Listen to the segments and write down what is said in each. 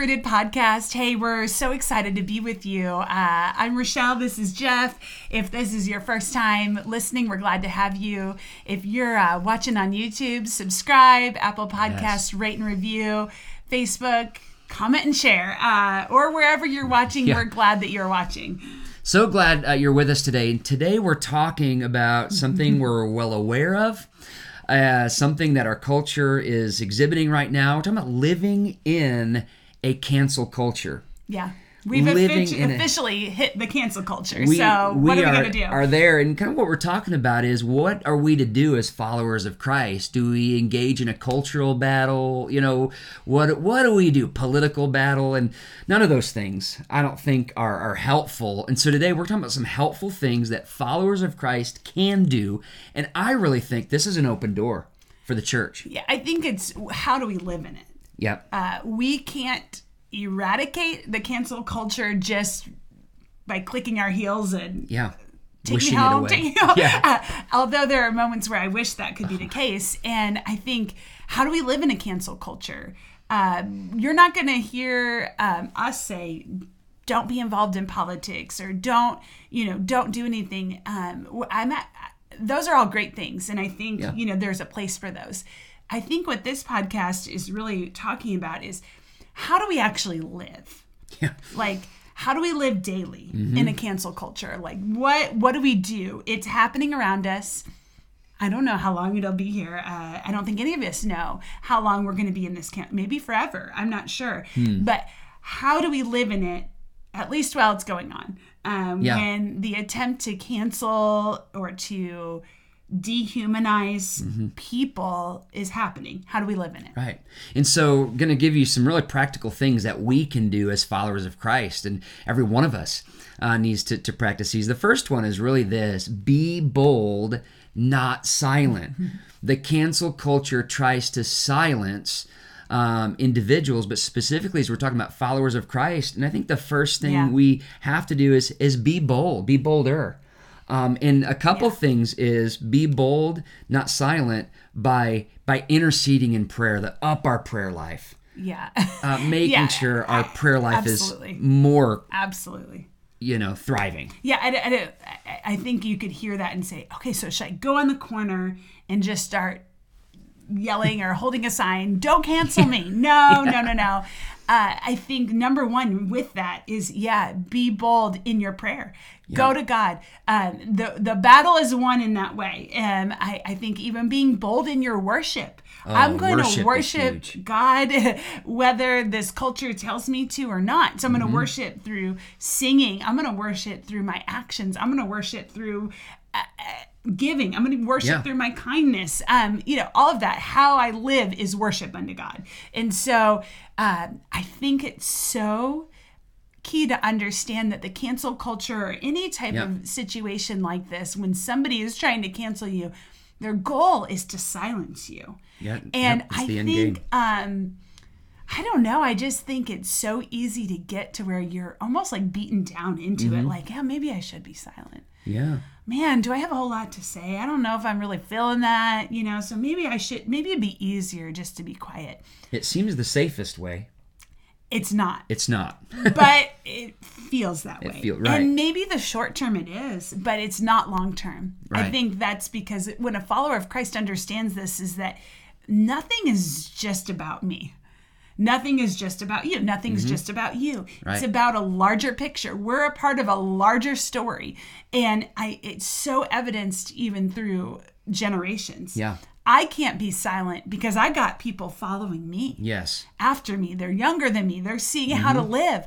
Podcast. Hey, we're so excited to be with you. Uh, I'm Rochelle. This is Jeff. If this is your first time listening, we're glad to have you. If you're uh, watching on YouTube, subscribe, Apple Podcasts, yes. rate and review, Facebook, comment and share, uh, or wherever you're watching. Yeah. We're glad that you're watching. So glad uh, you're with us today. Today we're talking about something we're well aware of uh, something that our culture is exhibiting right now. We're talking about living in a cancel culture. Yeah. We've officially a, hit the cancel culture. We, so what are we going to do? Are there and kind of what we're talking about is what are we to do as followers of Christ? Do we engage in a cultural battle? You know, what what do we do? Political battle and none of those things I don't think are are helpful. And so today we're talking about some helpful things that followers of Christ can do, and I really think this is an open door for the church. Yeah, I think it's how do we live in it? Yep. Uh, we can't eradicate the cancel culture just by clicking our heels and yeah taking home, taking home. Yeah. Uh, although there are moments where I wish that could be the case, and I think how do we live in a cancel culture? Um, you're not going to hear um, us say don't be involved in politics or don't you know don't do anything. Um, I'm at, those are all great things, and I think yeah. you know there's a place for those. I think what this podcast is really talking about is how do we actually live? Yeah. Like, how do we live daily mm-hmm. in a cancel culture? Like, what what do we do? It's happening around us. I don't know how long it'll be here. Uh, I don't think any of us know how long we're going to be in this camp. Maybe forever. I'm not sure. Hmm. But how do we live in it? At least while it's going on. Um, yeah. When the attempt to cancel or to dehumanize mm-hmm. people is happening. How do we live in it? Right. And so, going to give you some really practical things that we can do as followers of Christ, and every one of us uh, needs to, to practice these. The first one is really this be bold, not silent. Mm-hmm. The cancel culture tries to silence. Um, individuals, but specifically as we're talking about followers of Christ, and I think the first thing yeah. we have to do is is be bold, be bolder. Um, and a couple yeah. things is be bold, not silent, by by interceding in prayer, that up our prayer life. Yeah. uh, making yeah. sure our prayer life Absolutely. is more Absolutely. You know, thriving. Yeah, I, I, I think you could hear that and say, okay, so should I go on the corner and just start yelling or holding a sign, don't cancel me. No, yeah. no, no, no. Uh, I think number one with that is, yeah, be bold in your prayer. Yeah. Go to God. Um, the, the battle is won in that way. And I, I think even being bold in your worship. Oh, I'm going worship to worship God whether this culture tells me to or not. So I'm going to mm-hmm. worship through singing. I'm going to worship through my actions. I'm going to worship through. Uh, giving i'm going to worship yeah. through my kindness um you know all of that how i live is worship unto god and so uh, i think it's so key to understand that the cancel culture or any type yeah. of situation like this when somebody is trying to cancel you their goal is to silence you yeah and i think um I don't know. I just think it's so easy to get to where you're almost like beaten down into mm-hmm. it. Like, yeah, maybe I should be silent. Yeah man, do I have a whole lot to say? I don't know if I'm really feeling that, you know, so maybe I should, maybe it'd be easier just to be quiet. It seems the safest way. It's not. It's not. but it feels that it way. Feel, right. And maybe the short term it is, but it's not long term. Right. I think that's because when a follower of Christ understands this, is that nothing is just about me. Nothing is just about you. Nothing's mm-hmm. just about you. Right. It's about a larger picture. We're a part of a larger story. And I it's so evidenced even through generations. Yeah. I can't be silent because I got people following me. Yes. After me. They're younger than me. They're seeing mm-hmm. how to live.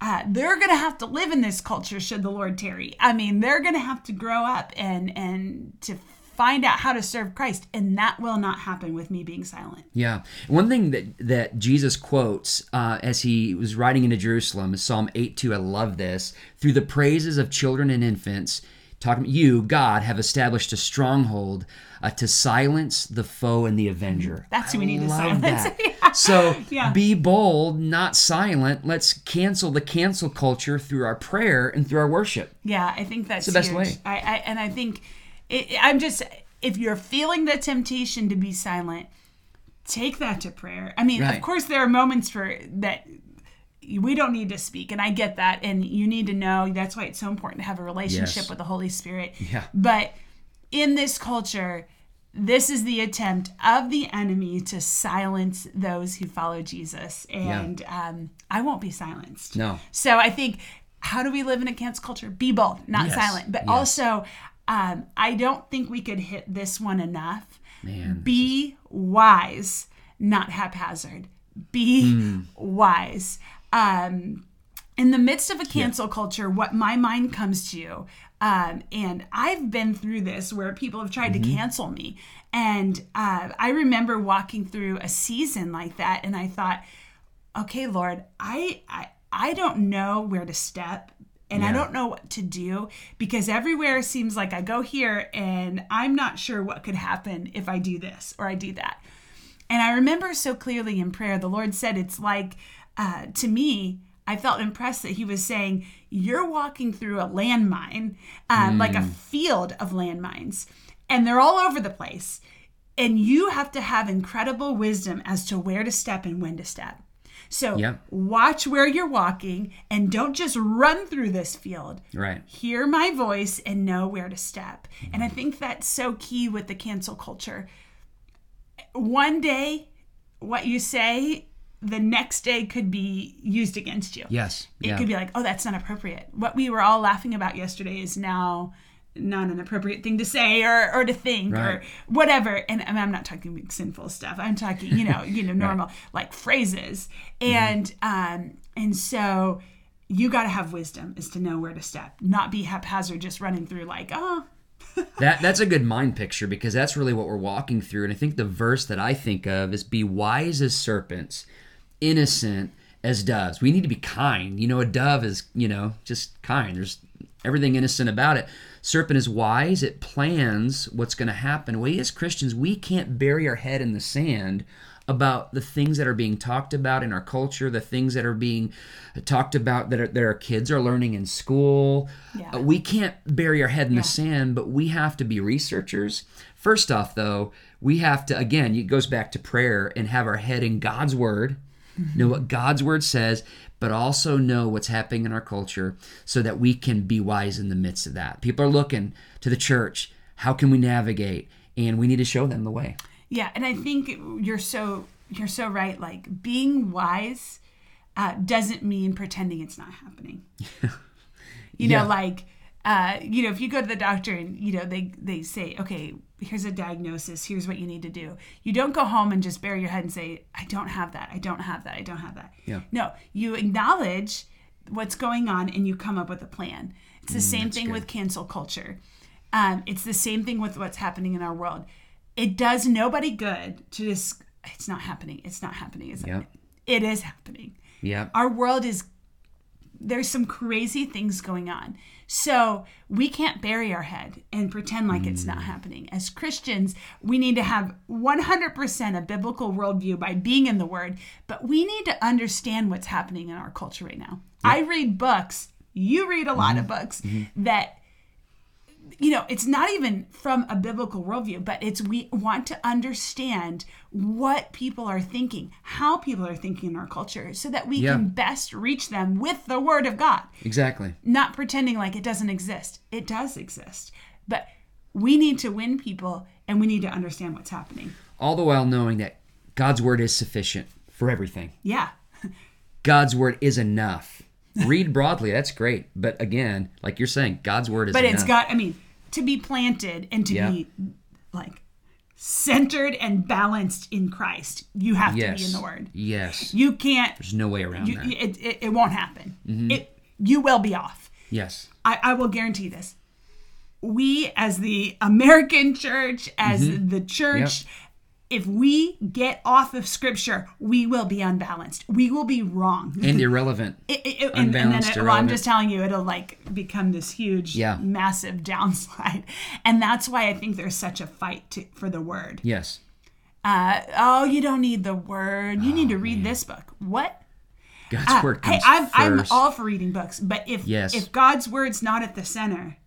Uh, they're going to have to live in this culture should the Lord tarry. I mean, they're going to have to grow up and and to find out how to serve Christ, and that will not happen with me being silent. Yeah, one thing that that Jesus quotes uh, as he was riding into Jerusalem is Psalm eight two. I love this. Through the praises of children and infants, talking you God have established a stronghold uh, to silence the foe and the avenger. That's who we need to silence. That. yeah. So yeah. be bold, not silent. Let's cancel the cancel culture through our prayer and through our worship. Yeah, I think that's the best huge. way. I, I and I think it, I'm just if you're feeling the temptation to be silent, take that to prayer. I mean, right. of course, there are moments for that we don't need to speak and i get that and you need to know that's why it's so important to have a relationship Yes. with the holy spirit Yeah. but in this culture this is the attempt of the enemy to silence those who follow jesus and um, i won't be silenced No. so i think how do we live in a cancel culture be bold not Yes. silent but Yes. also um, i don't think we could hit this one enough Man. be wise, not haphazard. Be Hmm. wise. Um, in the midst of a cancel culture, what my mind comes to, um, and I've been through this where people have tried Mm-hmm. to cancel me. And uh, I remember walking through a season like that, and I thought, okay, Lord, I, I, I don't know where to step. And I don't know what to do because everywhere seems like I go here and I'm not sure what could happen if I do this or I do that. And I remember so clearly in prayer, the Lord said, It's like, uh, to me, I felt impressed that He was saying, You're walking through a landmine, um, like a field of landmines, and they're all over the place. And you have to have incredible wisdom as to where to step and when to step. So Yep. watch where you're walking and don't just run through this field Right. hear my voice and know where to step. And I think that's so key with the cancel culture. One day, what you say, the next day could be used against you. Yes. It Yeah. could be like, oh, that's not appropriate. What we were all laughing about yesterday is now not an appropriate thing to say or, or to think or whatever. And I'm not talking sinful stuff. I'm talking, you know, you know, normal like phrases. Mm-hmm. And um, and so you got to have wisdom is to know where to step, not be haphazard, just running through like, oh, that that's a good mind picture because that's really what we're walking through and i think the verse that i think of is be wise as serpents innocent as doves we need to be kind you know a dove is you know just kind there's everything innocent about it. Serpent is wise. It plans what's going to happen. We as christians we can't bury our head in the sand about the things that are being talked about in our culture the things that are being talked about that, are, that our kids are learning in school. Yeah. Uh, we can't bury our head in the sand, but we have to be researchers. First off, though, we have to, again, it goes back to prayer and have our head in God's word, know what God's word says, but also know what's happening in our culture so that we can be wise in the midst of that. People are looking to the church. How can we navigate? And we need to show them the way. Yeah, and I think you're so you're so right. Like being wise uh, doesn't mean pretending it's not happening. you Yeah. know, like uh, you know, if you go to the doctor and you know they they say, okay, here's a diagnosis, here's what you need to do. You don't go home and just bury your head and say, I don't have that, I don't have that, I don't have that. Yeah. No, you acknowledge what's going on and you come up with a plan. It's the same thing with cancel culture. Um, it's the same thing with what's happening in our world. It does nobody good to just, it's not happening. It's not happening. It's Yep. it is happening. Yeah. Our world is, there's some crazy things going on. So we can't bury our head and pretend like it's not mm. happening. As Christians, we need to have 100% a biblical worldview by being in the Word, but we need to understand what's happening in our culture right now. I read books, you read a lot of mm-hmm. books mm-hmm. that you know, it's not even from a biblical worldview, but it's we want to understand what people are thinking, how people are thinking in our culture, so that we Yeah. can best reach them with the Word of God Exactly. not pretending like it doesn't exist. It does exist. But we need to win people and we need to understand what's happening. All the while knowing that God's word is sufficient for everything. Yeah. God's word is enough. Read broadly, that's great. But again, like you're saying, God's word is But enough. it's got, I mean, to be planted and to Yeah. be like centered and balanced in Christ, you have yes. to be in the Word. Yes. You can't, There's no way around you, that. it, it, it won't happen. Mm-hmm. It, you will be off. yes. I, I will guarantee this. We, as the American church, as Mm-hmm. the church, if we get off of scripture, we will be unbalanced. We will be wrong. And irrelevant. It- it- it- and, and then, it, well, I'm just telling you, it'll like become this huge, Yeah. massive downslide. And that's why I think there's such a fight to, for the word. Yes. Uh, oh, you don't need the word. You need to read this book. What? God's Uh, word hey, comes I'm, I'm all for reading books, but if Yes. if God's word's not at the center,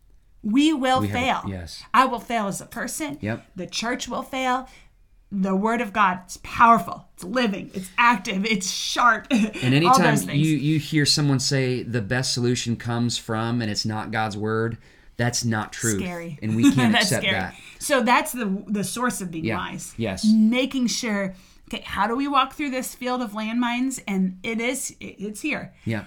we will We have- fail. yes. I will fail as a person. Yep. The church will fail. The word of God it's powerful. It's living. It's active. It's sharp. And anytime you you hear someone say the best solution comes from and it's not God's word, that's not true. Scary. And we can't accept scary. that. So that's the the source of being Yeah. wise. Yes. Making sure. Okay, how do we walk through this field of landmines? And it is it's here. Yeah.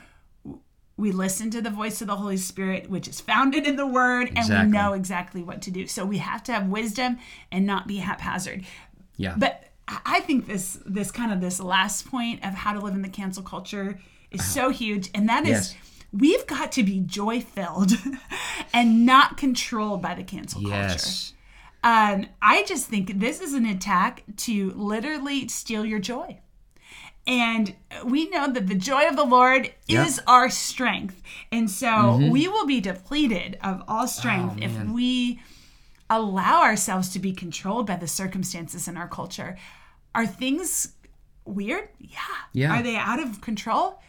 we listen to the voice of the Holy Spirit, which is founded in the Word, and we know exactly what to do. So we have to have wisdom and not be haphazard. Yeah. But I think this this kind of this last point of how to live in the cancel culture is so huge, and that is Yes. we've got to be joy filled and not controlled by the cancel culture. yes. Um, I just think this is an attack to literally steal your joy. And we know that the joy of the Lord Yeah. is our strength. And so we will be depleted of all strength if we allow ourselves to be controlled by the circumstances in our culture. Are things weird? Yeah. Yeah. Are they out of control?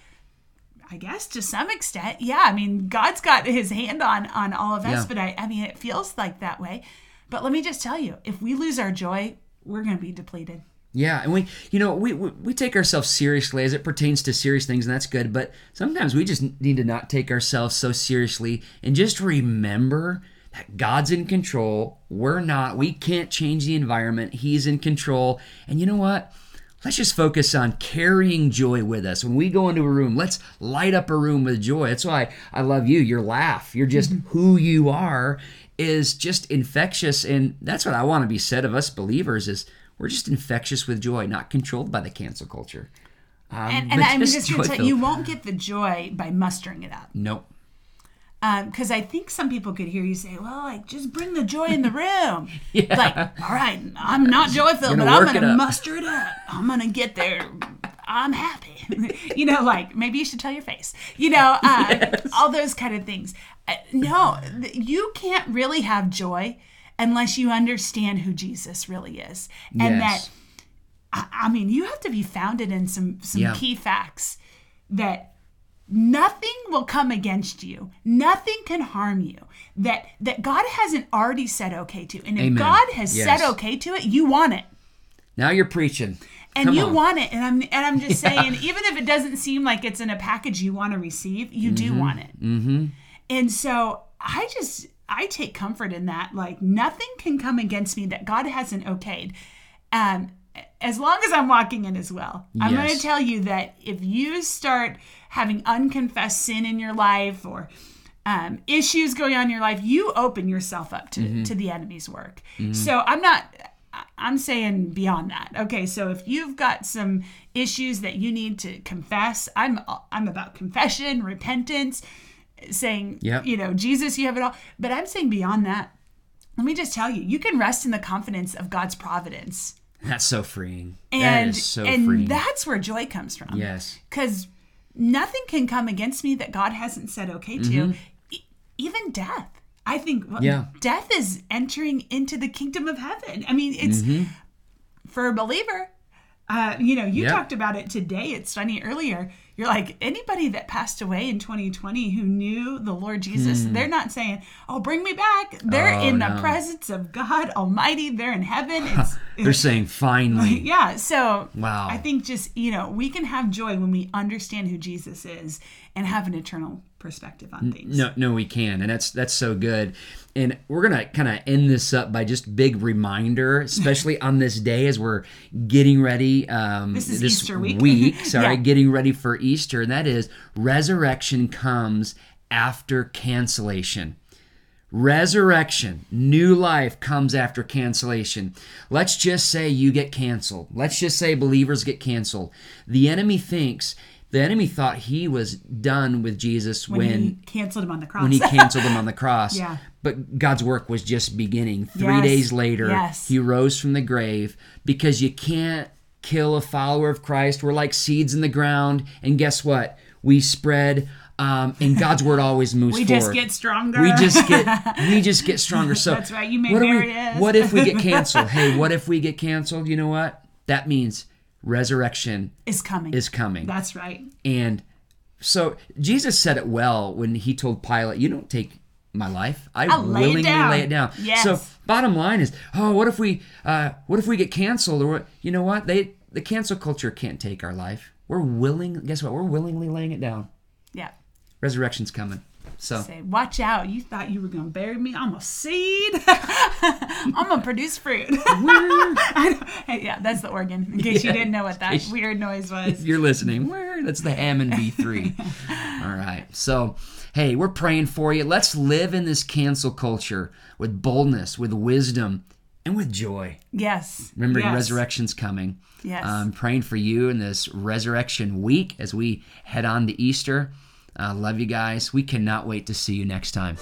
I guess to some extent, yeah. I mean, God's got His hand on on all of us, Yeah. but I, I mean, it feels like that way. But let me just tell you, if we lose our joy, we're going to be depleted. Yeah, and we, you know, we, we we take ourselves seriously as it pertains to serious things, and that's good. But sometimes we just need to not take ourselves so seriously and just remember that God's in control. We're not. We can't change the environment. He's in control. And you know what? Let's just focus on carrying joy with us. When we go into a room, let's light up a room with joy. That's why I love you. Your laugh, you're just who you are is just infectious. And that's what I want to be said of us believers is we're just infectious with joy, not controlled by the cancel culture. Um, And, and I'm just going to tell you, you won't get the joy by mustering it up. Nope. Because I think some people could hear you say, well, like, just bring the joy in the room. Yeah. Like, all right, I'm not joy filled, but I'm going to up." muster it up. I'm going to get there. I'm happy. you know, like, maybe you should tell your face. You know, uh, all those kind of things. Uh, no, you can't really have joy unless you understand who Jesus really is. And Yes. that I, I mean, you have to be founded in some some Yeah. key facts that nothing will come against you. Nothing can harm you. That that God hasn't already said okay to. And if Amen. God has Yes. said okay to it, you want it. Now you're preaching. And Come you on. want it. And I'm and I'm just saying, even if it doesn't seem like it's in a package you want to receive, you do Mm-hmm. want it. Mm-hmm. And so I just I take comfort in that. Like nothing can come against me that God hasn't okayed. Um as long as I'm walking in as well. I'm going to tell you that if you start having unconfessed sin in your life or um, issues going on in your life, you open yourself up to, Mm-hmm. to the enemy's work. So I'm not, I'm saying beyond that. Okay, so if you've got some issues that you need to confess, I'm I'm about confession, repentance, saying, Yep. you know, Jesus, you have it all. But I'm saying beyond that, let me just tell you, you can rest in the confidence of God's providence. That's so freeing. And, is so and freeing. that's where joy comes from. yes. Because nothing can come against me that God hasn't said okay to, E- even death. I think well, Mm-hmm. Yeah. death is entering into the kingdom of heaven. I mean, it's for a believer. Uh, you know, you Mm-hmm. Yeah. talked about it today. It's funny earlier. You're like anybody that passed away in 2020 who knew the Lord Jesus. They're not saying, "Oh, bring me back." They're Hmm. Oh, in the presence of God Almighty. They're in heaven. It's, They're saying finally. yeah. So Wow. I think just you know we can have joy when we understand who Jesus is and have an eternal perspective on things. No, no, we can, and that's that's so good. And we're gonna kind of end this up by just big reminder, especially on this day as we're getting ready. Um, This is Easter week. sorry, Yeah. getting ready for Easter, and that is resurrection comes after cancellation. Resurrection, new life comes after cancellation. Let's just say you get canceled. Let's just say believers get canceled. The enemy thinks, the enemy thought he was done with Jesus when, when he canceled him on the cross. when he canceled him on the cross. Yeah. But God's work was just beginning. Three Yes. days later, Yes. he rose from the grave because you can't kill a follower of Christ. We're like seeds in the ground. And guess what? We spread, um, and God's word always moves we forward. We just get stronger. we just get we just get stronger. So That's right, you may what, we- what if we get canceled? hey, what if we get canceled? You know what? That means resurrection is coming. is coming. That's right. And so Jesus said it well when he told Pilate, "You don't take my life. I I'll lay it willingly lay it down. Yes. So bottom line is, oh, what if we, uh, what if we get canceled or what? You know what? They the cancel culture can't take our life. We're willing. Guess what? We're willingly laying it down. Yeah. Resurrection's coming. So Say, watch out. You thought you were going to bury me. I'm a seed. I'm to produce fruit. Hey, yeah, that's the organ, in case you didn't know what that weird noise was. if you're listening, that's the Hammond B3. All right. So, hey, we're praying for you. Let's live in this cancel culture with boldness, with wisdom, and with joy. Yes. Remember, yes. resurrection's coming. Yes. I'm praying for you in this resurrection week as we head on to Easter. Uh, love you guys. We cannot wait to see you next time.